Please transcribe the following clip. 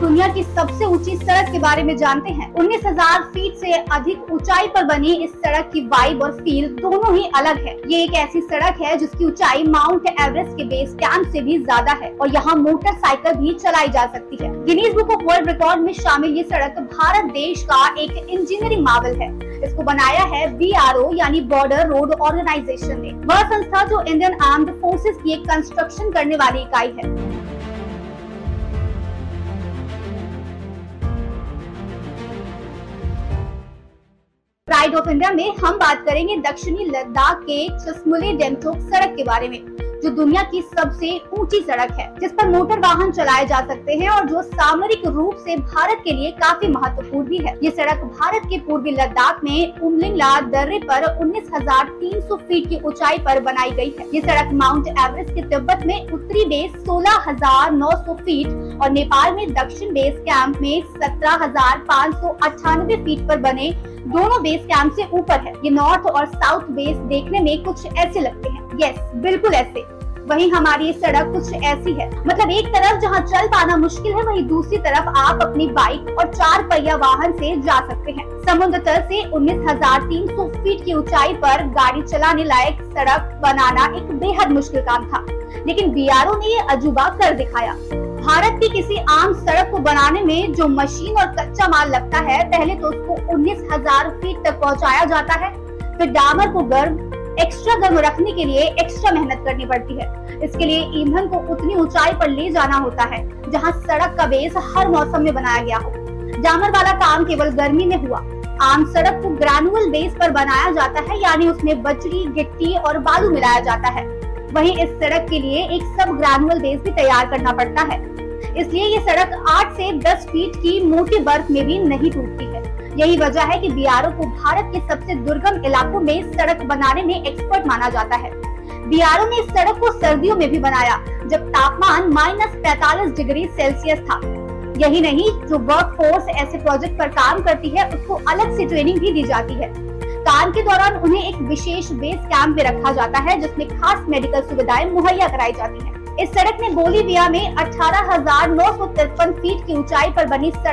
दुनिया की सबसे ऊँची सड़क के बारे में जानते हैं। 19,000 फीट से अधिक ऊंचाई पर बनी इस सड़क की वाइब और फील दोनों ही अलग है। ये एक ऐसी सड़क है जिसकी ऊंचाई माउंट एवरेस्ट के बेस कैंप से भी ज़्यादा है और यहाँ मोटरसाइकिल भी चलाई जा सकती है। Guinness book of world record में शामिल ये सड़क भारत देश का एक इंजीनियरिंग मावल है। इसको बनाया है BRO यानी बॉर्डर रोड ऑर्गेनाइजेशन ने। वह संस्था जो इंडियन आर्म्ड फोर्सेस की एक कंस्ट्रक्शन करने वाली इकाई है। प्राइड ऑफ़ इंडिया में हम बात करेंगे दक्षिणी लद्दाख के चस्मुले डेमचोक सड़क के बारे में। जो दुनिया की सबसे ऊँची सड़क है जिस पर मोटर वाहन चलाए जा सकते हैं और जो सामरिक रूप से भारत के लिए काफ़ी महत्वपूर्ण भी है। ये सड़क भारत के पूर्वी लद्दाख में उमलिंगला दर्रे पर 19,300 फीट की ऊंचाई पर बनाई गई है। ये सड़क माउंट एवरेस्ट के तिब्बत में उत्तरी बेस 16,900 फीट और नेपाल में दक्षिण बेस कैंप में सत्रह फीट पर बने दोनों बेस कैंप से ऊपर है। ये नॉर्थ और साउथ बेस देखने में कुछ ऐसे लगते हैं। यस बिल्कुल ऐसे। वही हमारी सड़क कुछ ऐसी है। मतलब एक तरफ़ जहाँ चल पाना मुश्किल है वही दूसरी तरफ़ आप अपनी बाइक और चार पहिया वाहन से जा सकते हैं। समुद्र तल से 19,300 फीट की ऊंचाई पर गाड़ी चलाने लायक सड़क बनाना एक बेहद मुश्किल काम था। लेकिन बीआरओ ने ये अजूबा कर दिखाया। भारत की किसी आम सड़क को बनाने में जो मशीन और कच्चा माल लगता है पहले तो उसको 19,000 फीट तक पहुँचाया जाता है। फिर डामर को गर्म एक्स्ट्रा गर्म रखने के लिए एक्स्ट्रा मेहनत करनी पड़ती है। इसके लिए ईंधन को उतनी ऊंचाई पर ले जाना होता है, जहाँ सड़क का बेस हर मौसम में बनाया गया हो। जामर वाला काम केवल गर्मी में हुआ। आम सड़क को ग्रेनुअल बेस पर बनाया जाता है, यानी उसमें बजरी, गिट्टी और बालू मिलाया जाता है। वहीं इस सड़क के लिए एक सब ग्रेनुअल बेस भी तैयार करना पड़ता है। इसलिए ये सड़क 8 से 10 फीट की मोटी बर्फ़ में भी नहीं टूटती। यही वजह है कि बीआरओ को भारत के सबसे दुर्गम इलाकों में सड़क बनाने में एक्सपर्ट माना जाता है। बीआरओ ने इस सड़क को सर्दियों में भी बनाया, जब तापमान माइनस पैतालीस डिग्री सेल्सियस था। यही नहीं, जो वर्क फोर्स ऐसे प्रोजेक्ट पर काम करती है, उसको अलग से ट्रेनिंग भी दी जाती है। काम के दौरान उन्हें एक विशेष बेस कैंप में रखा जाता है, जिसमें खास मेडिकल सुविधाएँ मुहैया कराई जाती हैं। इस सड़क ने बोलीविया में अठारह फीट की ऊंचाई पर बनी सड़क